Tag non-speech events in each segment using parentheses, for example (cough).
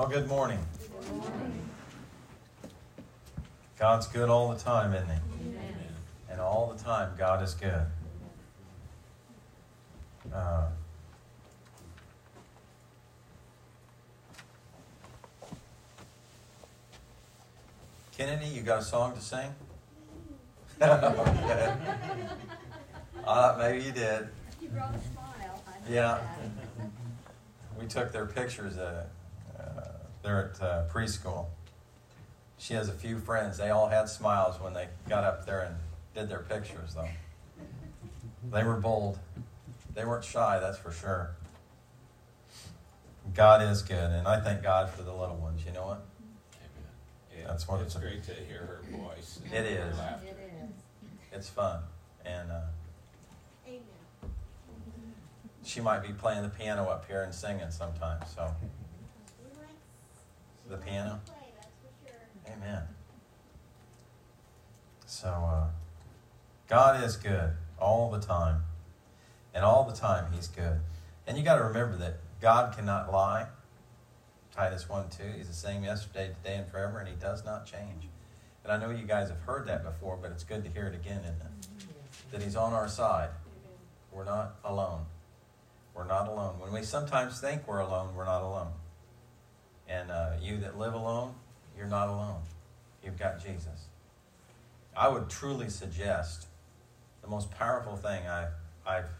Well, good morning. God's good all the time, isn't He? Amen. And all the time, God is good. Uh, Kennedy, you got a song to sing? (laughs) okay. Uh, maybe you did. You brought a smile. Yeah. We took their pictures. Uh, uh, they're at uh, preschool. She has a few friends. They all had smiles when they got up there and did their pictures, though. They were bold. They weren't shy, that's for sure. God is good, and I thank God for the little ones. You know what? Amen. Yeah, That's what it's it's- great to hear her voice. and It her is. laughter. It is. It's fun, and uh, Amen. she might be playing the piano up here and singing sometimes. So, the piano. Amen. So, uh, God is good all the time. And all the time, He's good. And you got to remember that God cannot lie. Titus 1 2. He's the same yesterday, today, and forever, and He does not change. And I know you guys have heard that before, but it's good to hear it again, isn't it? That He's on our side. We're not alone. We're not alone. When we sometimes think we're alone, we're not alone. And uh, you that live alone, you're not alone. You've got Jesus. I would truly suggest the most powerful thing I've, I've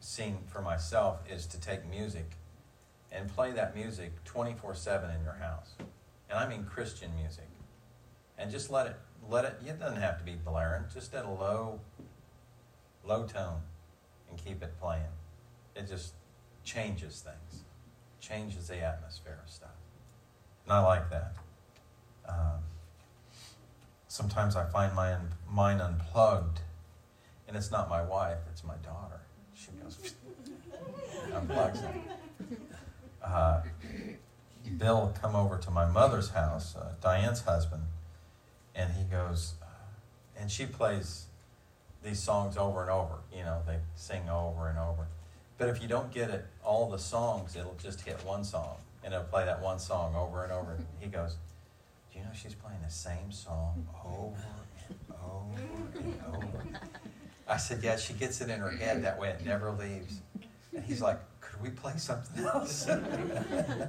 seen for myself is to take music and play that music 24 7 in your house. And I mean Christian music. And just let it, let it, it doesn't have to be blaring, just at a low, low tone and keep it playing. It just changes things, changes the atmosphere of stuff. And I like that. Um, sometimes I find my un- mine unplugged, and it's not my wife, it's my daughter. She goes, (laughs) unplugs it. Uh, Bill come over to my mother's house, uh, Diane's husband, and he goes, and she plays these songs over and over. You know, they sing over and over. But if you don't get it, all the songs, it'll just hit one song, and it'll play that one song over and over. And he goes, "Do you know she's playing the same song over and over and over?" I said, "Yeah, she gets it in her head that way; it never leaves." And he's like, "Could we play something else?"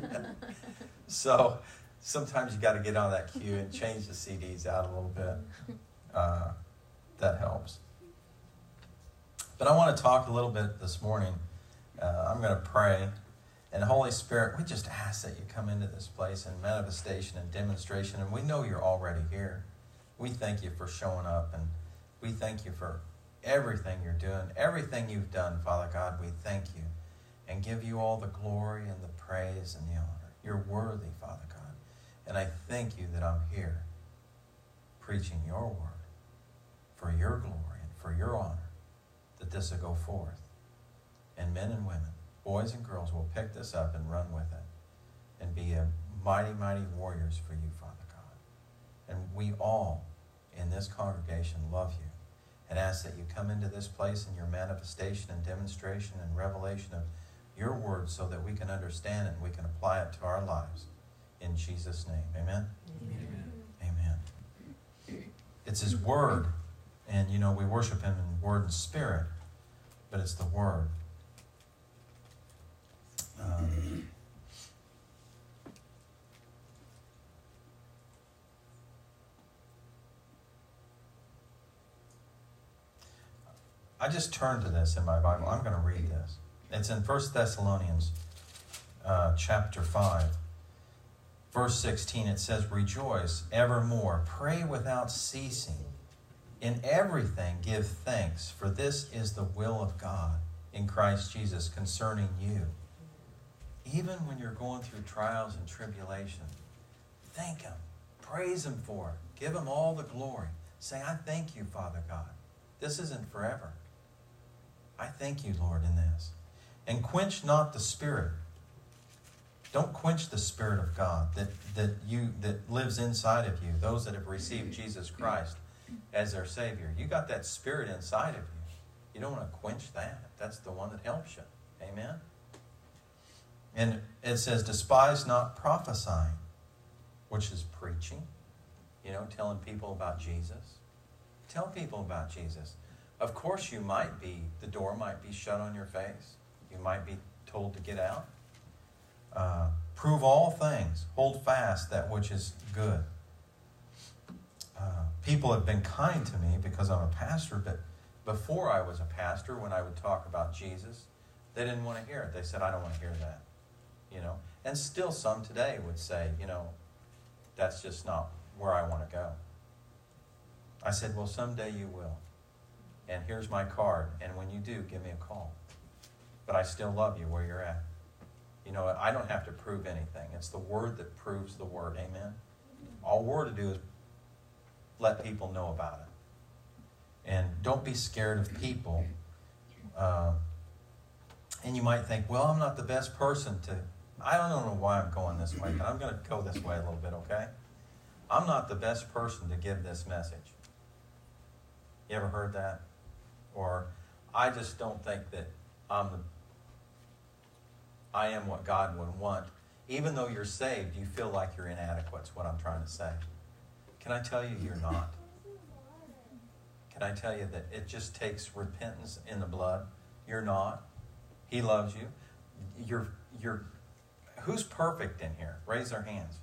(laughs) so sometimes you got to get on that cue and change the CDs out a little bit. Uh, that helps. But I want to talk a little bit this morning. Uh, I'm going to pray. And Holy Spirit, we just ask that you come into this place in manifestation and demonstration. And we know you're already here. We thank you for showing up. And we thank you for everything you're doing, everything you've done, Father God. We thank you and give you all the glory and the praise and the honor. You're worthy, Father God. And I thank you that I'm here preaching your word for your glory and for your honor, that this will go forth. And men and women, boys and girls will pick this up and run with it and be a mighty, mighty warriors for you, Father God. And we all in this congregation love you and ask that you come into this place in your manifestation and demonstration and revelation of your word so that we can understand it and we can apply it to our lives. In Jesus' name. Amen. Amen. Amen. It's His Word. And, you know, we worship Him in word and spirit, but it's the Word. I just turned to this in my Bible. I'm going to read this. It's in 1 Thessalonians uh, chapter 5 verse 16 it says rejoice evermore. Pray without ceasing. In everything give thanks for this is the will of god in christ jesus concerning you. Even when you're going through trials and tribulation thank him. Praise him for it. Give him all the glory. Say i thank you father god. This isn't forever i thank you lord in this and quench not the spirit don't quench the spirit of God that, that you that lives inside of you, those that have received Jesus Christ as their Savior. You got that spirit inside of you. You don't want to quench that. That's the one that helps you. Amen. And it says, despise not prophesying, which is preaching, you know, telling people about Jesus. Tell people about Jesus. Of course, you might be, the door might be shut on your face. You might be told to get out. Uh, prove all things, hold fast that which is good. Uh, people have been kind to me because I'm a pastor, but before I was a pastor, when I would talk about Jesus, they didn't want to hear it. They said, I don't want to hear that. You know? And still some today would say, you know, that's just not where I want to go. I said, well, someday you will. And here's my card. And when you do, give me a call. But I still love you where you're at. You know, I don't have to prove anything. It's the word that proves the word. Amen? All we're to do is let people know about it. And don't be scared of people. Uh, and you might think, well, I'm not the best person to. I don't know why I'm going this way, but I'm going to go this way a little bit, okay? I'm not the best person to give this message. You ever heard that? Or I just don't think that I'm the I am what God would want. Even though you're saved, you feel like you're inadequate, is what I'm trying to say. Can I tell you you're not? Can I tell you that it just takes repentance in the blood? You're not. He loves you. You're you're who's perfect in here? Raise their hands.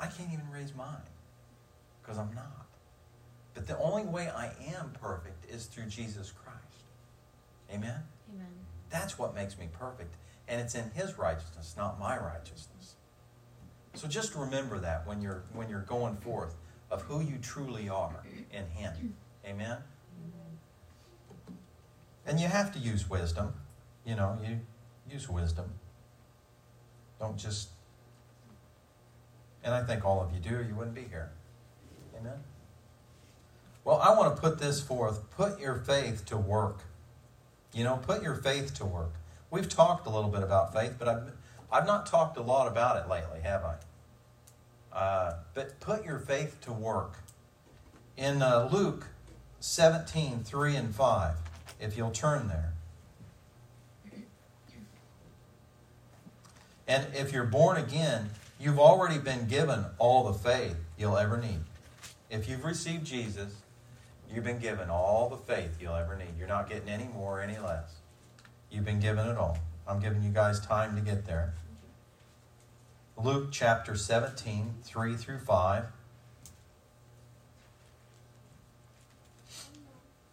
I can't even raise mine because I'm not. But the only way I am perfect is through Jesus Christ. Amen? Amen. That's what makes me perfect. And it's in his righteousness, not my righteousness. So just remember that when you're when you're going forth of who you truly are in him. Amen? And you have to use wisdom. You know, you use wisdom. Don't just and I think all of you do, or you wouldn't be here. Amen? Well, I want to put this forth. Put your faith to work. You know, put your faith to work. We've talked a little bit about faith, but I've, I've not talked a lot about it lately, have I? Uh, but put your faith to work. In uh, Luke 17, 3 and 5, if you'll turn there. And if you're born again, you've already been given all the faith you'll ever need. If you've received Jesus, You've been given all the faith you'll ever need. You're not getting any more or any less. You've been given it all. I'm giving you guys time to get there. Luke chapter 17, 3 through 5.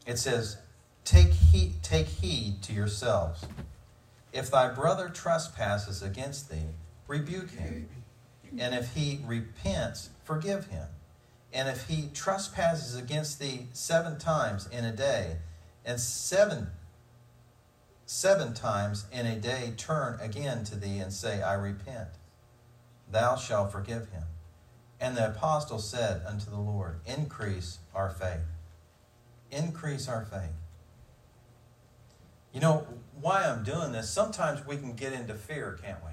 It says, Take heed, take heed to yourselves. If thy brother trespasses against thee, rebuke him. And if he repents, forgive him. And if he trespasses against thee seven times in a day, and seven seven times in a day turn again to thee and say, I repent, thou shalt forgive him. And the apostle said unto the Lord, Increase our faith. Increase our faith. You know why I'm doing this? Sometimes we can get into fear, can't we?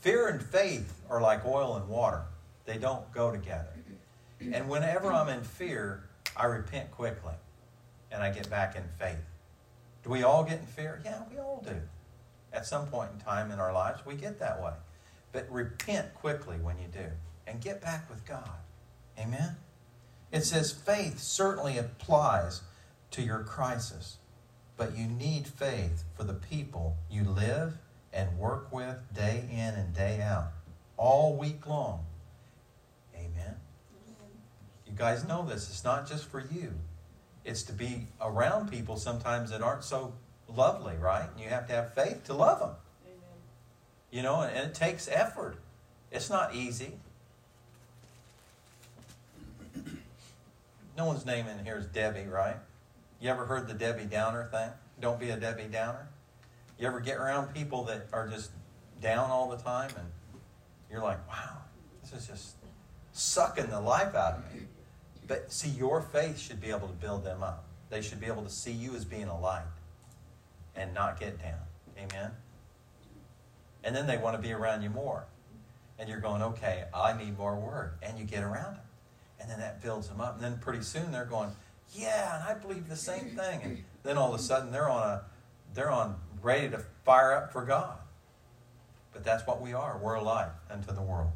Fear and faith are like oil and water, they don't go together. And whenever I'm in fear, I repent quickly and I get back in faith. Do we all get in fear? Yeah, we all do. At some point in time in our lives, we get that way. But repent quickly when you do and get back with God. Amen? It says faith certainly applies to your crisis, but you need faith for the people you live and work with day in and day out, all week long. Guys know this. It's not just for you. It's to be around people sometimes that aren't so lovely, right? And you have to have faith to love them. Amen. You know, and, and it takes effort. It's not easy. No one's name in here is Debbie, right? You ever heard the Debbie Downer thing? Don't be a Debbie Downer. You ever get around people that are just down all the time and you're like, wow, this is just sucking the life out of me. But see, your faith should be able to build them up. They should be able to see you as being a light and not get down. Amen? And then they want to be around you more. And you're going, okay, I need more word. And you get around them. And then that builds them up. And then pretty soon they're going, yeah, and I believe the same thing. And then all of a sudden they're on a they're on ready to fire up for God. But that's what we are. We're a light unto the world.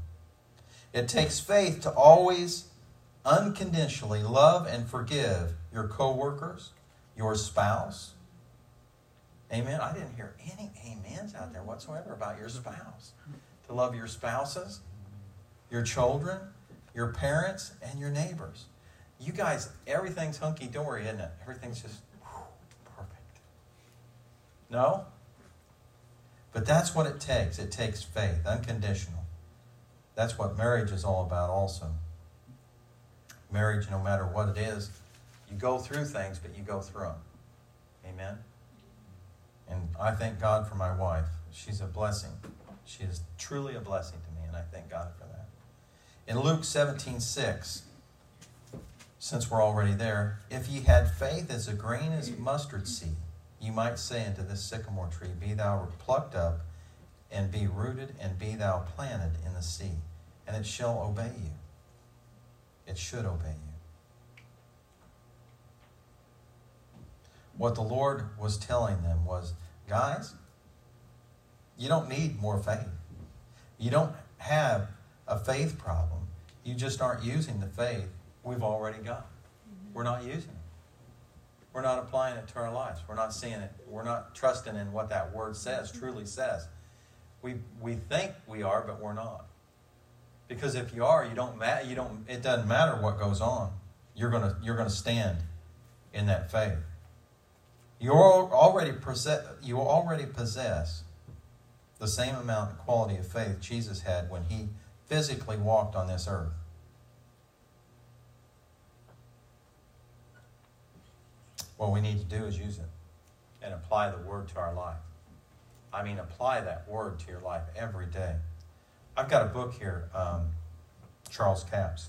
It takes faith to always unconditionally love and forgive your coworkers, your spouse. Amen. I didn't hear any amens out there whatsoever about your spouse. To love your spouses, your children, your parents, and your neighbors. You guys, everything's hunky dory, isn't it? Everything's just whew, perfect. No? But that's what it takes. It takes faith, unconditional. That's what marriage is all about, also. Marriage, no matter what it is, you go through things, but you go through them. Amen? And I thank God for my wife. She's a blessing. She is truly a blessing to me, and I thank God for that. In Luke 17 6, since we're already there, if ye had faith as a grain as mustard seed, you might say unto this sycamore tree, Be thou plucked up, and be rooted, and be thou planted in the sea, and it shall obey you. It should obey you. What the Lord was telling them was, guys, you don't need more faith. You don't have a faith problem. You just aren't using the faith we've already got. Mm-hmm. We're not using it. We're not applying it to our lives. We're not seeing it. We're not trusting in what that word says, truly says. We, we think we are, but we're not. Because if you are, you don't ma- you don't it doesn't matter what goes on. You're to you're to stand in that faith. You already possess, you already possess the same amount and quality of faith Jesus had when he physically walked on this earth. What we need to do is use it and apply the word to our life. I mean, apply that word to your life every day. I've got a book here, um, Charles Capps.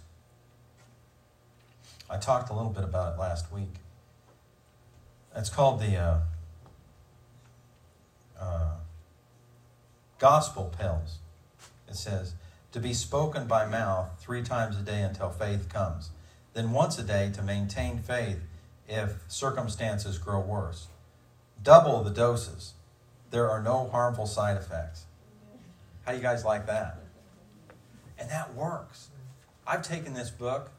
I talked a little bit about it last week. It's called the uh, uh, Gospel Pills. It says, to be spoken by mouth three times a day until faith comes, then once a day to maintain faith if circumstances grow worse. Double the doses. There are no harmful side effects. How do you guys like that? And that works. I've taken this book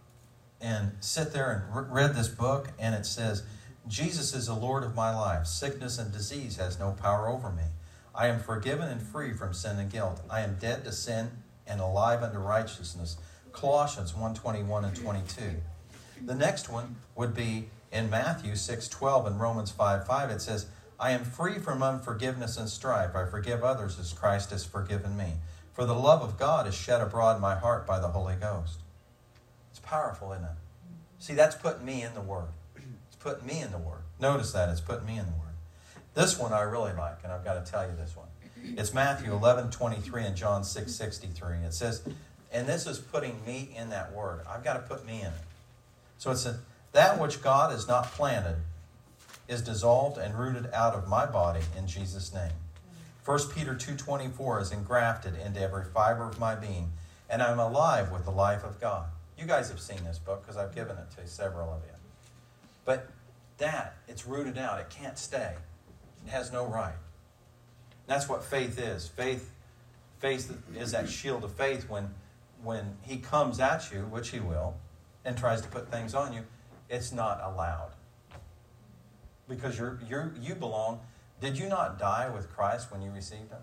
and sit there and read this book, and it says, Jesus is the Lord of my life. Sickness and disease has no power over me. I am forgiven and free from sin and guilt. I am dead to sin and alive unto righteousness. Colossians 1:21 and 22. The next one would be in Matthew 6:12 and Romans 5:5 it says, "I am free from unforgiveness and strife. I forgive others as Christ has forgiven me. For the love of God is shed abroad in my heart by the Holy Ghost." It's powerful, isn't it? See, that's putting me in the Word. It's putting me in the Word. Notice that it's putting me in the Word. This one I really like, and I've got to tell you this one. It's Matthew 11, 23 and John 6, 63. It says, and this is putting me in that word. I've got to put me in it. So it that which God has not planted is dissolved and rooted out of my body in Jesus' name. 1 Peter 2.24 is engrafted into every fiber of my being, and I'm alive with the life of God. You guys have seen this book because I've given it to several of you. But that, it's rooted out. It can't stay. It has no right. That's what faith is. Faith, faith is that shield of faith when, when he comes at you, which he will, and tries to put things on you, it's not allowed. Because you're, you're, you belong. Did you not die with Christ when you received him?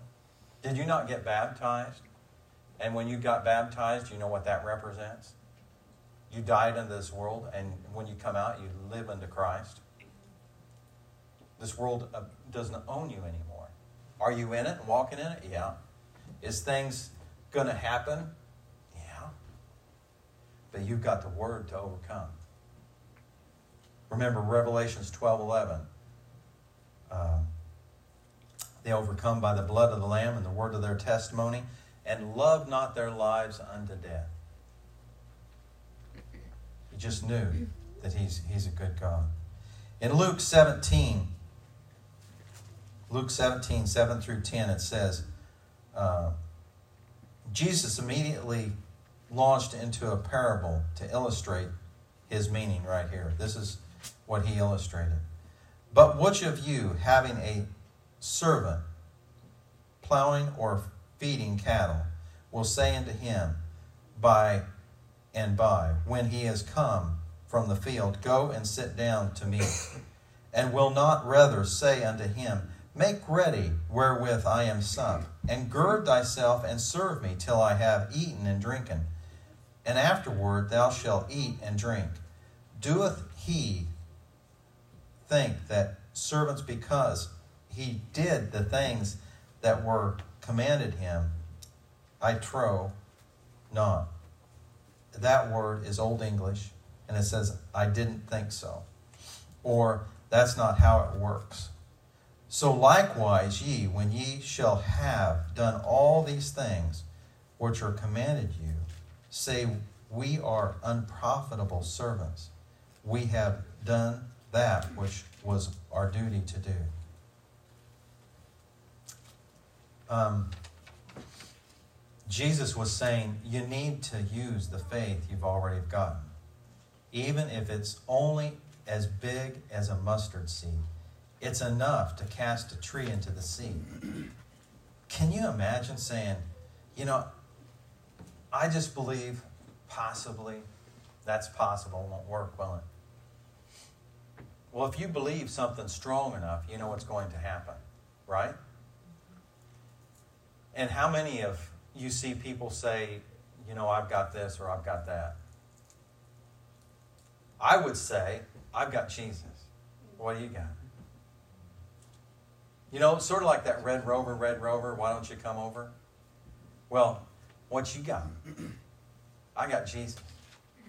Did you not get baptized? And when you got baptized, you know what that represents? You died into this world, and when you come out, you live into Christ. This world uh, doesn't own you anymore. Are you in it and walking in it? Yeah. Is things going to happen? Yeah. But you've got the word to overcome. Remember Revelations 12 11. Uh, they overcome by the blood of the Lamb and the word of their testimony, and love not their lives unto death. He just knew that he's, he's a good God. In Luke 17, Luke 17, 7 through 10, it says, uh, Jesus immediately launched into a parable to illustrate his meaning right here. This is what he illustrated. But which of you, having a servant plowing or feeding cattle will say unto him by and by, when he is come from the field, Go and sit down to meat, (coughs) and will not rather say unto him, Make ready wherewith I am supped, and gird thyself and serve me till I have eaten and drinken, and afterward thou shalt eat and drink. Doeth he think that servants, because he did the things that were commanded him, I trow not. That word is Old English, and it says, I didn't think so. Or, that's not how it works. So likewise, ye, when ye shall have done all these things which are commanded you, say, We are unprofitable servants. We have done that which was our duty to do. Um, Jesus was saying you need to use the faith you've already gotten, even if it's only as big as a mustard seed. It's enough to cast a tree into the sea. Can you imagine saying, you know, I just believe possibly that's possible, won't work, will it? Well, if you believe something strong enough, you know what's going to happen, right? And how many of you see people say, you know, I've got this or I've got that? I would say, I've got Jesus. What do you got? You know, sort of like that Red Rover, Red Rover, why don't you come over? Well, what you got? (clears throat) I got Jesus.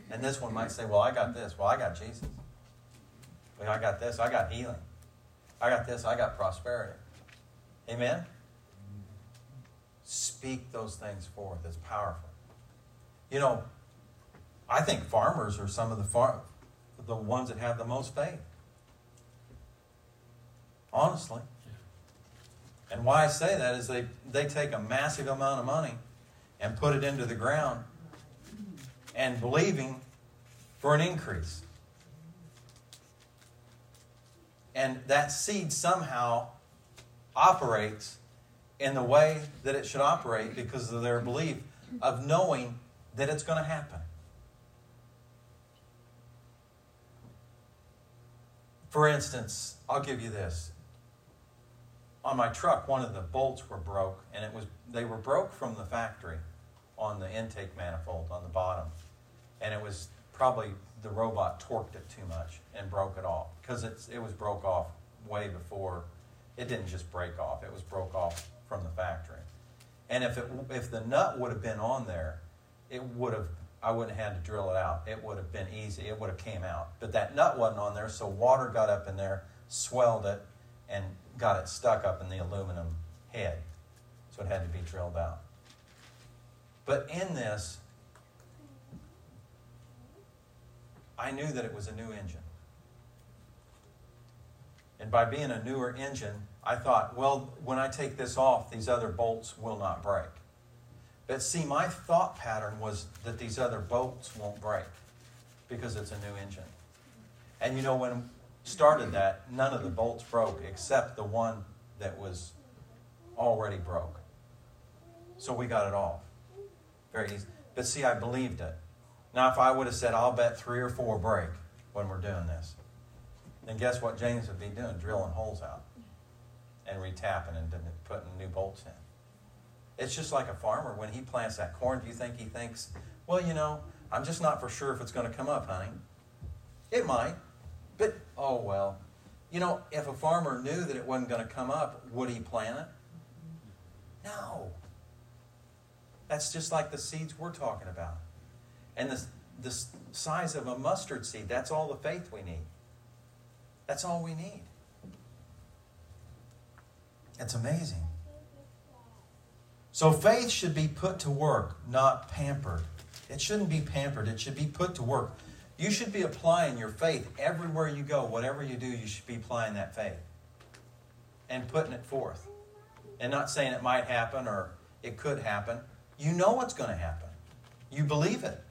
And this one might say, well, I got this. Well, I got Jesus. Well, I got this. I got healing. I got this. I got prosperity. Amen? Speak those things forth. It's powerful. You know, I think farmers are some of the far, the ones that have the most faith. Honestly. And why I say that is they, they take a massive amount of money and put it into the ground and believing for an increase. And that seed somehow operates in the way that it should operate because of their belief of knowing that it's going to happen. For instance, I'll give you this. On my truck, one of the bolts were broke, and it was they were broke from the factory on the intake manifold on the bottom. And it was probably the robot torqued it too much and broke it off because it's it was broke off way before. It didn't just break off, it was broke off from the factory. And if it if the nut would have been on there, it would have I wouldn't have had to drill it out. It would have been easy. It would have came out. But that nut wasn't on there, so water got up in there, swelled it, and got it stuck up in the aluminum head. So it had to be drilled out. But in this, I knew that it was a new engine. And by being a newer engine, I thought, well, when I take this off, these other bolts will not break. But see, my thought pattern was that these other bolts won't break because it's a new engine. And you know, when started that, none of the bolts broke except the one that was already broke. So we got it off. Very easy. But see, I believed it. Now, if I would have said, I'll bet three or four break when we're doing this, then guess what James would be doing? Drilling holes out and retapping and putting new bolts in. It's just like a farmer when he plants that corn. Do you think he thinks, well, you know, I'm just not for sure if it's going to come up, honey? It might, but oh well. You know, if a farmer knew that it wasn't going to come up, would he plant it? No. That's just like the seeds we're talking about. And the, the size of a mustard seed, that's all the faith we need. That's all we need. It's amazing. So faith should be put to work, not pampered. It shouldn't be pampered, it should be put to work. You should be applying your faith everywhere you go. Whatever you do, you should be applying that faith and putting it forth. And not saying it might happen or it could happen. You know what's going to happen. You believe it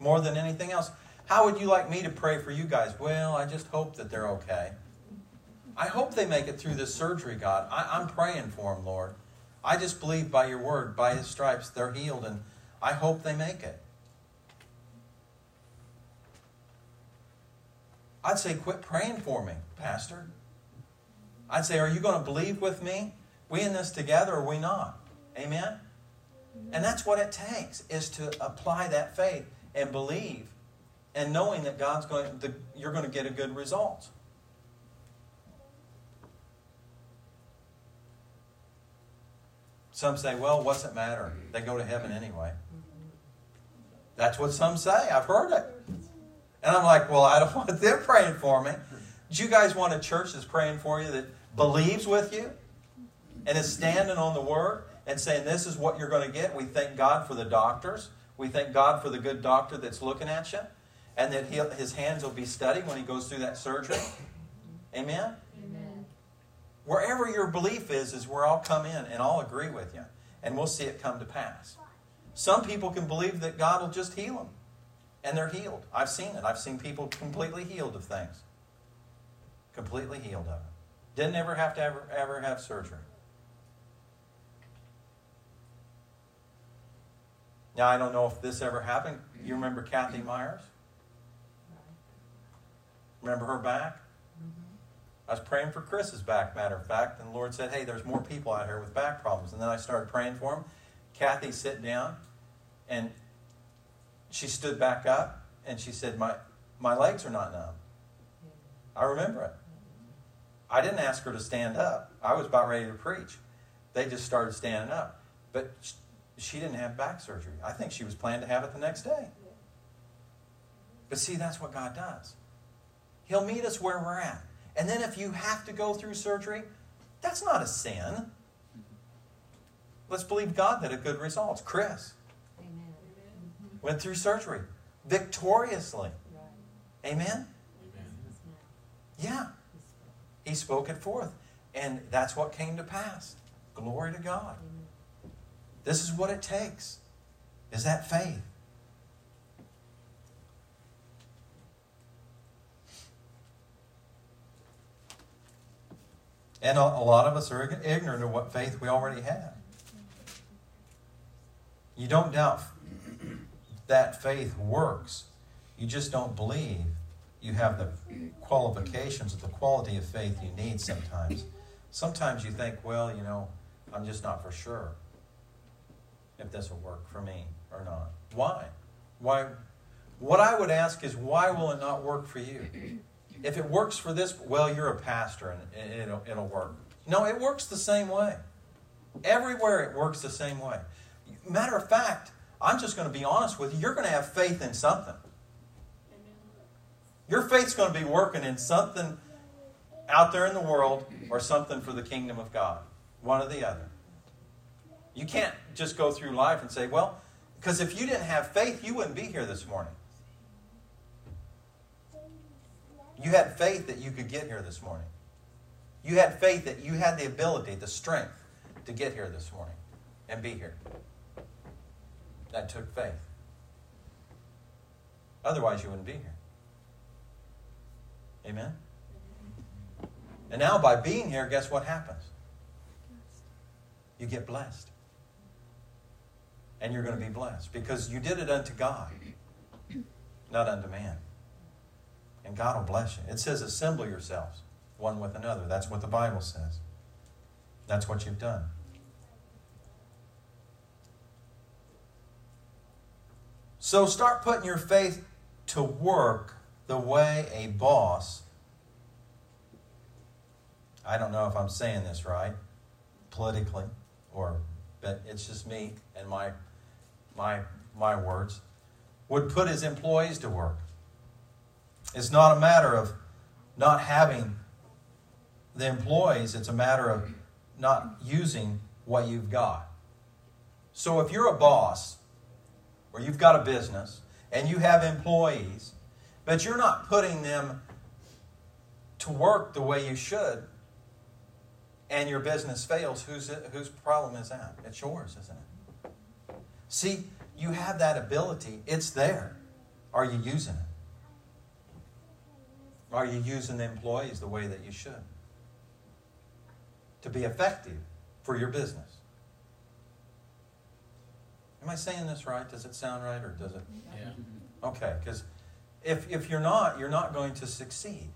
more than anything else. How would you like me to pray for you guys? Well, I just hope that they're okay. I hope they make it through this surgery, God. I, am praying for them, Lord. I just believe by your word, by his stripes, they're healed, and I hope they make it. I'd say, quit praying for me, Pastor. I'd say, are you going to believe with me? We in this together, or we not? Amen? And that's what it takes, is to apply that faith and believe and knowing that God's going to, you're going to get a good result. Some say, well, what's it matter? They go to heaven anyway. That's what some say. I've heard it. And I'm like, well, I don't (laughs) want them praying for me. Do you guys want a church that's praying for you that believes with you and is standing on the word and saying, this is what you're going to get? We thank God for the doctors. We thank God for the good doctor that's looking at you and that his hands will be steady when he goes through that surgery. Amen? Amen? Wherever your belief is, is where I'll come in and I'll agree with you. And we'll see it come to pass. Some people can believe that God will just heal them. And they're healed. I've seen it. I've seen people completely healed of things. Completely healed of it. Didn't ever have to ever, ever have surgery. Now, I don't know if this ever happened. You remember Kathy Myers? Remember her back? Mm-hmm. I was praying for Chris's back, matter of fact, and the Lord said, Hey, there's more people out here with back problems. And then I started praying for him. Kathy sit down, and she stood back up, and she said, My, my legs are not numb. I remember it. Mm-hmm. I didn't ask her to stand up. I was about ready to preach. They just started standing up. But she didn't have back surgery. I think she was planning to have it the next day. But see, that's what God does. He'll meet us where we're at. And then if you have to go through surgery, that's not a sin. Let's believe God that a good results. Chris Amen. went through surgery victoriously. Right. Amen? Amen? Yeah. He spoke it forth. And that's what came to pass. Glory to God. Amen. This is what it takes. Is that faith. And a, a lot of us are ignorant of what faith we already have. You don't doubt that faith works. You just don't believe you have the qualifications of the quality of faith you need sometimes. Sometimes you think, well, you know, I'm just not for sure if this will work for me or not. Why? Why? What I would ask is, why will it not work for you? (clears throat) if it works for this, well, you're a pastor and it'll, it'll work. No, it works the same way. Everywhere it works the same way. Matter of fact, I'm just going to be honest with you. You're going to have faith in something. Your faith's going to be working in something out there in the world or something for the kingdom of God. One or the other. You can't just go through life and say, well, because if you didn't have faith, you wouldn't be here this morning. You had faith that you could get here this morning. You had faith that you had the ability, the strength to get here this morning and be here. That took faith. Otherwise, you wouldn't be here. Amen? And now, by being here, guess what happens? You get blessed. And you're going to be blessed because you did it unto God, not unto man and God will bless you. It says, assemble yourselves one with another. That's what the Bible says. That's what you've done. So start putting your faith to work the way a boss, I don't know if I'm saying this right politically, or but it's just me and my my my words, would put his employees to work. It's not a matter of not having the employees, it's a matter of not using what you've got. So if you're a boss or you've got a business and you have employees, but you're not putting them to work the way you should, and your business fails, whose, whose problem is that? It's yours, isn't it? See, you have that ability, it's there. Are you using it? Are you using the employees the way that you should? To be effective for your business. Am I saying this right? Does it sound right or does it? Yeah. Okay, because if, if you're not, you're not going to succeed.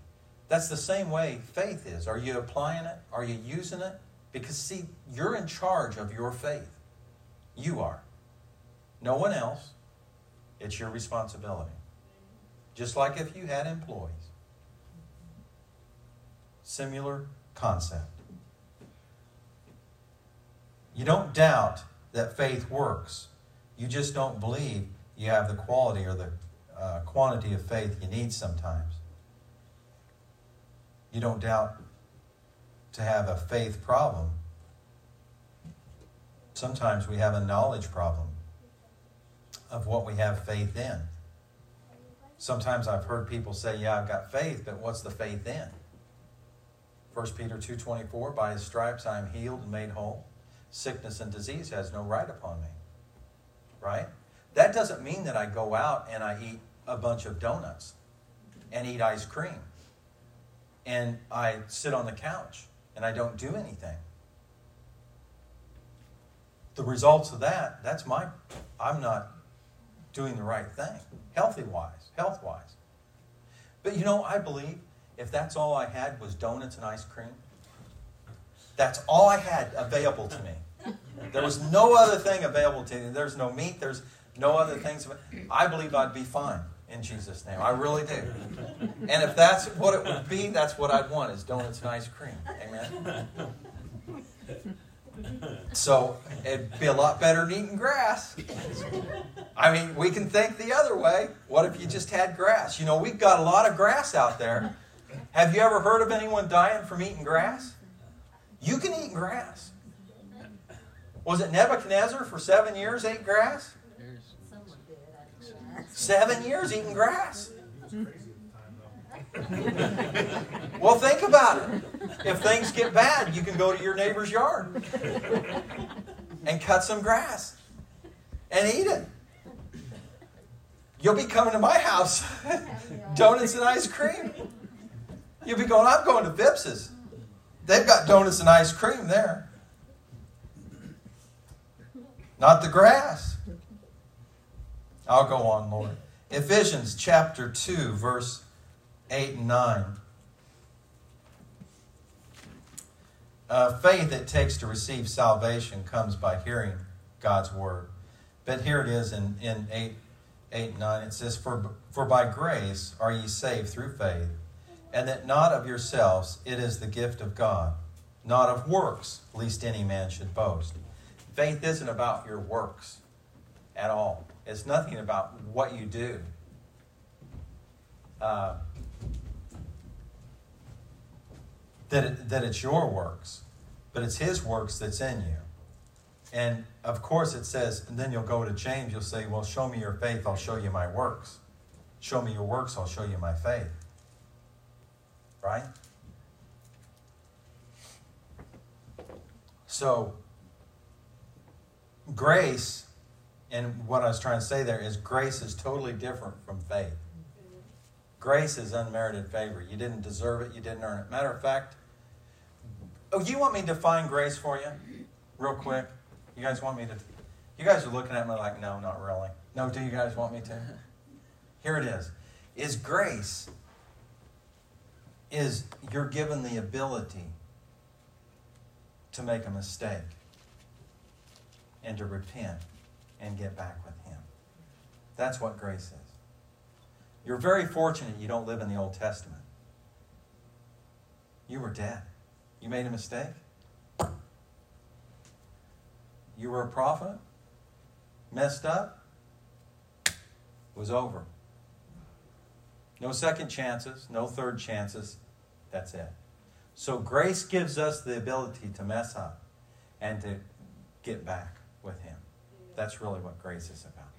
That's the same way faith is. Are you applying it? Are you using it? Because, see, you're in charge of your faith. You are. No one else. It's your responsibility. Just like if you had employees. Similar concept. You don't doubt that faith works. You just don't believe you have the quality or the uh, quantity of faith you need sometimes. You don't doubt to have a faith problem. Sometimes we have a knowledge problem of what we have faith in. Sometimes I've heard people say, "Yeah, I've got faith, but what's the faith in?" 1 Peter 2:24 By his stripes I am healed and made whole. Sickness and disease has no right upon me. Right? That doesn't mean that I go out and I eat a bunch of donuts and eat ice cream and I sit on the couch and I don't do anything. The results of that, that's my, I'm not doing the right thing, healthy wise, health wise. But you know, I believe if that's all I had was donuts and ice cream, that's all I had available to me. There was no other thing available to me. There's no meat, there's no other things. I believe I'd be fine in Jesus' name. I really do. And if that's what it would be, that's what I'd want is donuts and ice cream. Amen. So it'd be a lot better than eating grass. I mean, we can think the other way. What if you just had grass? You know, we've got a lot of grass out there. Have you ever heard of anyone dying from eating grass? You can eat grass. Was it Nebuchadnezzar for seven years ate grass? Seven years eating grass. (laughs) well, think about it. If things get bad, you can go to your neighbor's yard and cut some grass and eat it. You'll be coming to my house, (laughs) donuts and ice cream. You'll be going, I'm going to Phips's. They've got donuts and ice cream there. Not the grass. I'll go on, Lord. Ephesians chapter 2, verse 8 and 9. Uh, faith it takes to receive salvation comes by hearing God's word. But here it is in, in 8, 8 and 9. It says, for, for by grace are ye saved through faith, and that not of yourselves, it is the gift of God, not of works, lest any man should boast. Faith isn't about your works at all. It's nothing about what you do. Uh, that, it, that it's your works, but it's His works that's in you. And of course, it says, and then you'll go to James, you'll say, Well, show me your faith, I'll show you my works. Show me your works, I'll show you my faith. Right? So, grace, and what I was trying to say there is grace is totally different from faith. Grace is unmerited favor. You didn't deserve it, you didn't earn it. Matter of fact, oh, you want me to define grace for you? Real quick. You guys want me to? You guys are looking at me like, no, not really. No, do you guys want me to? Here it is. Is grace is you're given the ability to make a mistake and to repent and get back with Him. That's what grace is. You're very fortunate you don't live in the Old Testament. You were dead. You made a mistake. You were a prophet, messed up, was over. No second chances, no third chances. That's it. So grace gives us the ability to mess up and to get back with Him. That's really what grace is about.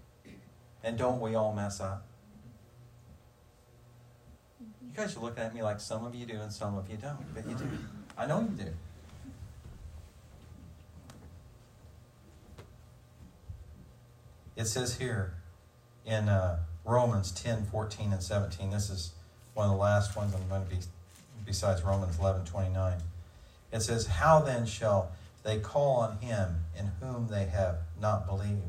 And don't we all mess up? You guys are looking at me like some of you do and some of you don't, but you do. I know you do. It says here in uh, Romans 10, 14, and 17, this is one of the last ones I'm going to be, besides Romans 11, 29. It says, How then shall they call on him in whom they have not believed?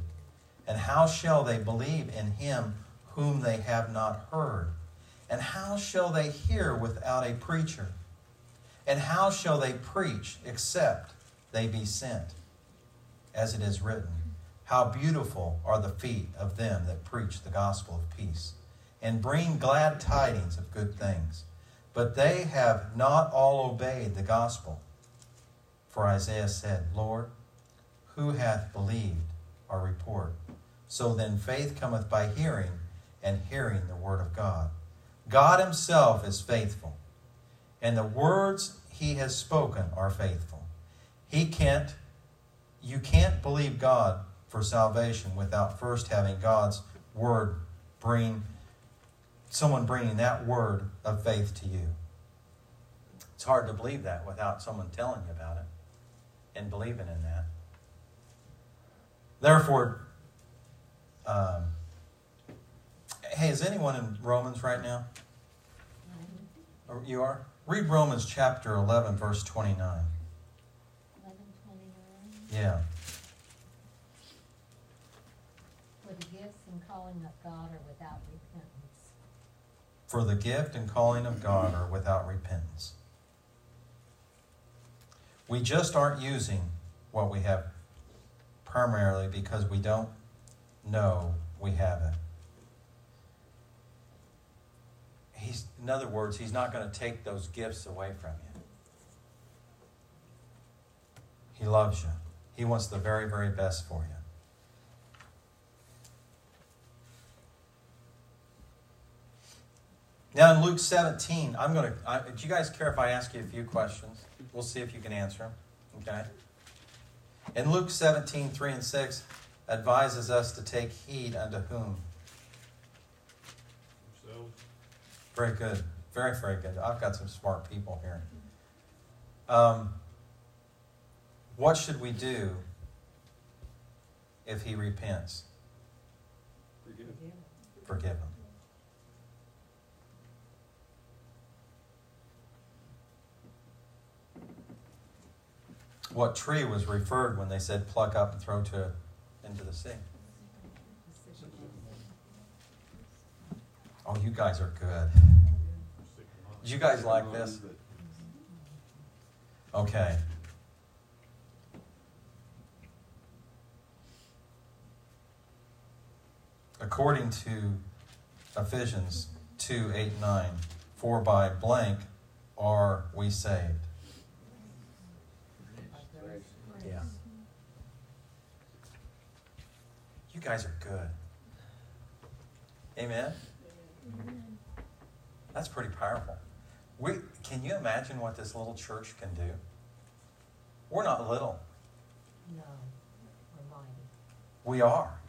And how shall they believe in him whom they have not heard? And how shall they hear without a preacher? And how shall they preach except they be sent? As it is written, How beautiful are the feet of them that preach the gospel of peace, and bring glad tidings of good things. But they have not all obeyed the gospel. For Isaiah said, Lord, who hath believed our report? So then faith cometh by hearing, and hearing the word of God. God himself is faithful, and the words he has spoken are faithful. He can't, you can't believe God for salvation without first having God's word bring, someone bringing that word of faith to you. It's hard to believe that without someone telling you about it and believing in that. Therefore, um, hey, is anyone in Romans right now? You are? Read Romans chapter 11, verse 29. Eleven twenty-nine. Yeah. For the gifts and calling of God are without repentance. For the gift and calling of God are without repentance. We just aren't using what we have primarily because we don't know we have it. He's, in other words, he's not going to take those gifts away from you. He loves you. He wants the very, very best for you. Now in Luke 17, I'm going to. Do you guys care if I ask you a few questions? We'll see if you can answer them. Okay? In Luke 17, 3 and 6, advises us to take heed unto whom? Very good. Very, very good. I've got some smart people here. Um, what should we do if he repents? Forgive him. Forgive him. What tree was referred when they said pluck up and throw to into the sea? Oh, you guys are good. You guys like this? Okay. According to Ephesians 2 8 9, for by blank are we saved. Yeah. You guys are good. Amen? That's pretty powerful. We, can you imagine what this little church can do? We're not little. No, we're mighty. We are.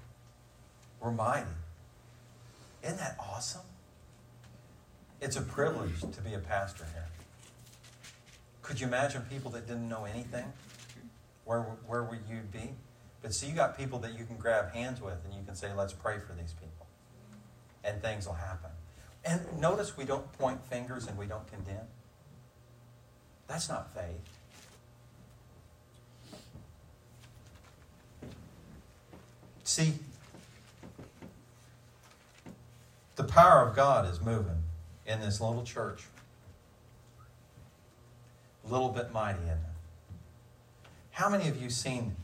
We're mighty. Isn't that awesome? It's a privilege to be a pastor here. Could you imagine people that didn't know anything? Where, where would you be? But see, you got people that you can grab hands with and you can say, let's pray for these people. And things will happen. And notice we don't point fingers and we don't condemn. That's not faith. See, the power of God is moving in this little church. A little bit mighty, isn't it? How many of you seen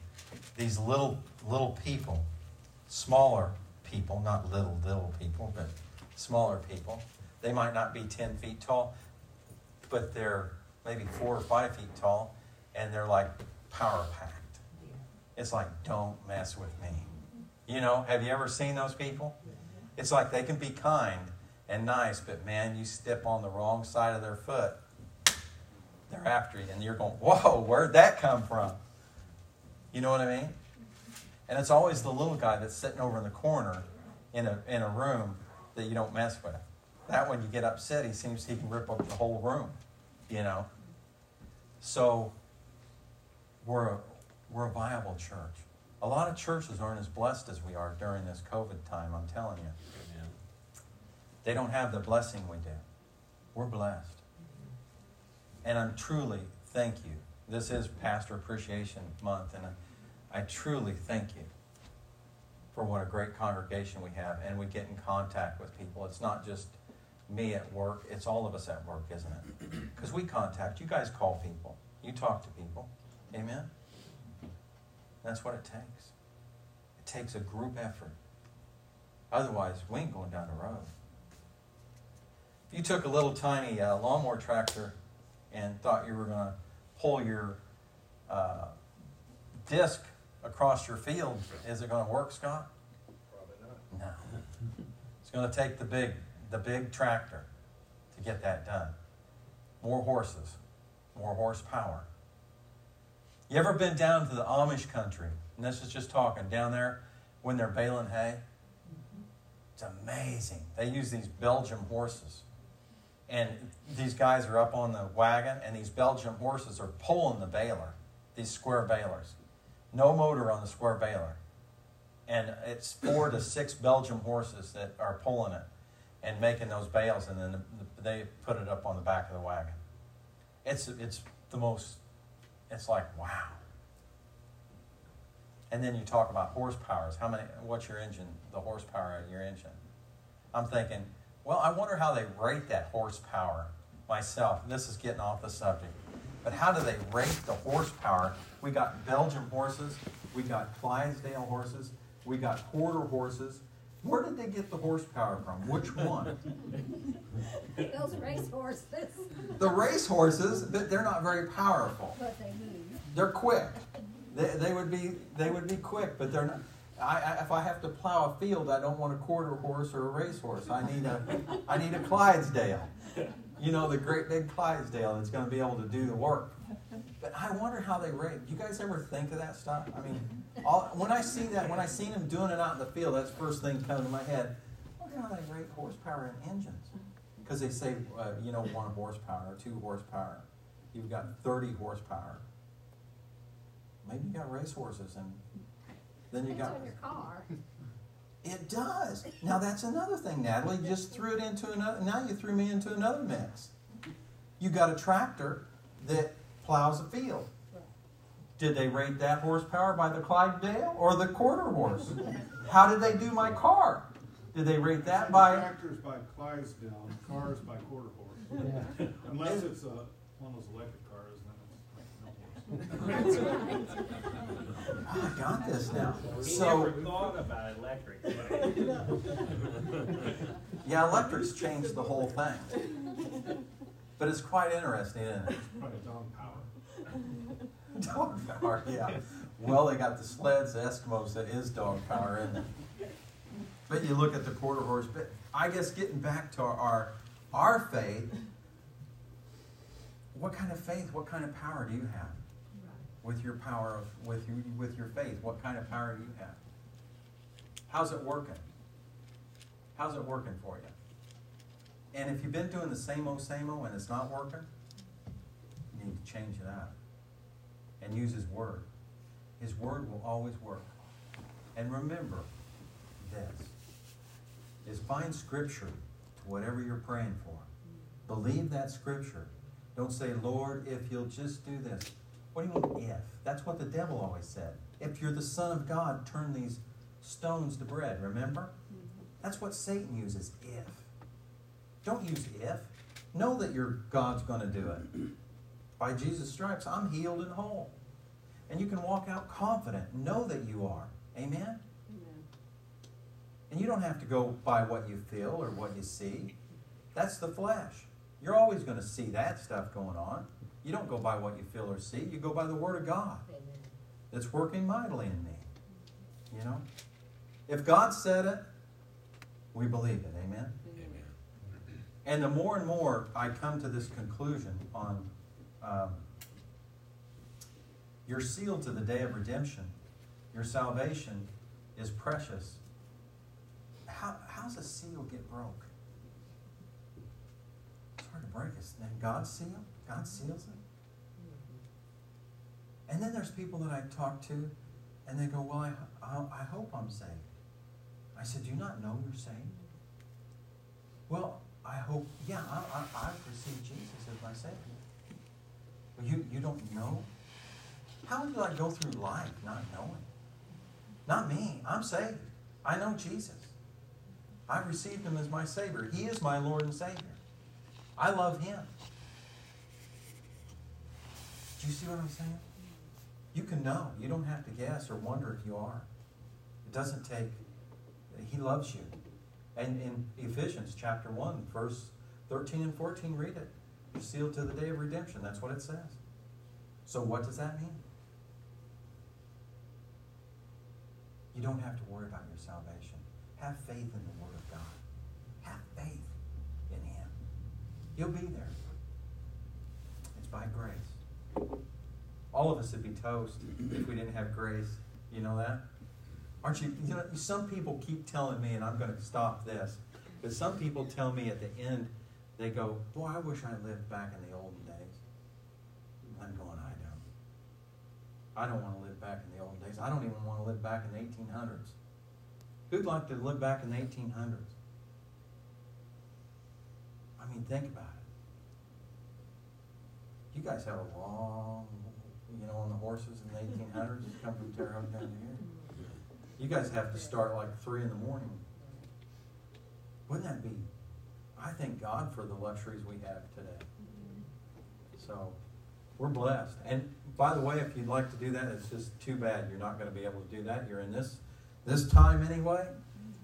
these little little people, smaller people, not little little people, but smaller people? They might not be ten feet tall, but they're maybe four or five feet tall, and they're like power packed. It's like, don't mess with me. You know, have you ever seen those people? It's like they can be kind and nice, but man, you step on the wrong side of their foot, they're after you, and you're going, whoa, where'd that come from? You know what I mean? And it's always the little guy that's sitting over in the corner in a, in a room that you don't mess with. That when you get upset, he seems he can rip up the whole room, you know. So we're a, we're a viable church. A lot of churches aren't as blessed as we are during this COVID time, I'm telling you. Amen. They don't have the blessing we do. We're blessed. And I'm truly, thank you. This is Pastor Appreciation Month, and I, I truly thank you for what a great congregation we have, and we get in contact with people. It's not just me at work, it's all of us at work, isn't it? (clears throat) Because we contact, you guys call people, you talk to people. Amen? That's what it takes. It takes a group effort. Otherwise, we ain't going down the road. If you took a little tiny uh, lawnmower tractor and thought you were going to pull your uh, disc across your field, is it going to work, Scott? Probably not. No. It's going to take the big, the big tractor to get that done. More horses, more horsepower. You ever been down to the Amish country? And this is just talking down there when they're baling hay. It's amazing. They use these Belgium horses. And these guys are up on the wagon, and these Belgium horses are pulling the baler, these square balers. No motor on the square baler. And it's four to six Belgium horses that are pulling it and making those bales, and then they put it up on the back of the wagon. It's, it's the most, it's like, wow. And then you talk about horsepowers. How many, what's your engine, the horsepower of your engine? I'm thinking, well, I wonder how they rate that horsepower myself. This is getting off the subject. But how do they rate the horsepower? We got Belgian horses, we got Clydesdale horses, we got quarter horses. Where did they get the horsepower from? Which one? (laughs) Those race horses, The race horses, but they're not very powerful. but they move. They're quick. They, they would be they would be quick, but they're not. I, I, if I have to plow a field, I don't want a quarter horse or a race horse. I need a I need a Clydesdale. You know, the great big Clydesdale that's going to be able to do the work. But I wonder how they rate. You guys ever think of that stuff? I mean, all, when I see that, when I seen them doing it out in the field, that's the first thing coming to my head. Wonder how they rate horsepower in engines? Because they say, uh, you know, one horsepower, two horsepower. You've got 30 horsepower. Maybe you got racehorses and then you got. on your car. It does. Now that's another thing, Natalie. You just threw it into another. Now you threw me into another mess. You got a tractor that plows a field. Did they rate that horsepower by the Clydesdale or the quarter horse? How did they do my car? Did they rate that by? Tractors by Clydesdale, and cars by quarter horse. Unless it's a, one of those electric cars, then it's like no horse. (laughs) That's right. Oh, I got this now. He So never thought about electric. but- (laughs) yeah, electrics changed the whole thing. (laughs) But it's quite interesting, isn't it? Probably dog power. (laughs) Dog power, yeah. Well, they got the sleds, the Eskimos, that is dog power, isn't it? But you look at the quarter horse, but I guess getting back to our, our faith, what kind of faith, what kind of power do you have? With your power of, with you, with your faith, what kind of power do you have? How's it working? How's it working for you? And if you've been doing the same old, same old, and it's not working, you need to change it out and use His Word. His Word will always work. And remember this is find Scripture to whatever you're praying for. Believe that Scripture. Don't say, Lord, if you'll just do this. What do you mean, if? That's what the devil always said. If you're the Son of God, turn these stones to bread. Remember? Mm-hmm. That's what Satan uses, if. Don't use if. Know that your God's going to do it. By Jesus' stripes, I'm healed and whole. And you can walk out confident. Know that you are. Amen? And you don't have to go by what you feel or what you see. That's the flesh. You're always going to see that stuff going on. You don't go by what you feel or see. You go by the Word of God Amen. that's working mightily in me. You know? If God said it, we believe it. Amen? And the more and more I come to this conclusion on um, you're sealed to the day of redemption, your salvation is precious. How, how's a seal get broke? It's hard to break it. Then God seal? God seals it? And then there's people that I talk to, and they go, Well, I, I, I hope I'm saved. I said, Do you not know you're saved? Well, I hope, yeah, I, I, I've received Jesus as my Savior. Well, you, you don't know? How would you like go through life not knowing? Not me. I'm saved. I know Jesus. I received him as my Savior. He is my Lord and Savior. I love him. Do you see what I'm saying? You can know. You don't have to guess or wonder if you are. It doesn't take, he loves you. And in Ephesians chapter 1, verse 13 and 14, read it. You're sealed to the day of redemption. That's what it says. So, what does that mean? You don't have to worry about your salvation. Have faith in the Word of God. Have faith in Him. He'll be there. It's by grace. All of us would be toast if we didn't have grace. You know that? Aren't you? You know, some people keep telling me, and I'm going to stop this, but some people tell me at the end, they go, Boy, I wish I lived back in the olden days. I'm going, I don't. I don't want to live back in the olden days. I don't even want to live back in the 1800s. Who'd like to live back in the 1800s? I mean, think about it. You guys have a long, you know, on the horses in the 1800s, you come from Terre Haute down here. You guys have to start like 3 in the morning. Wouldn't that be? I thank God for the luxuries we have today. So, we're blessed. And by the way, if you'd like to do that, it's just too bad you're not going to be able to do that. You're in this this time anyway,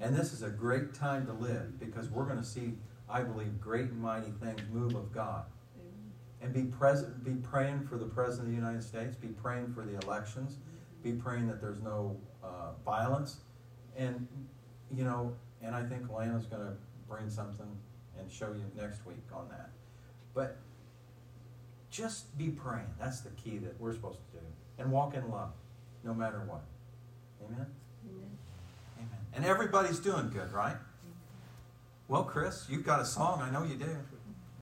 and this is a great time to live because we're going to see, I believe, great and mighty things move of God. And be present, be praying for the president of the United States. Be praying for the elections. Be praying that there's no uh, violence, and you know, and I think Lana's going to bring something and show you next week on that. But just be praying. That's the key that we're supposed to do. And walk in love, no matter what. Amen? Amen. Amen. And everybody's doing good, right? Well, Chris, you've got a song. I know you do.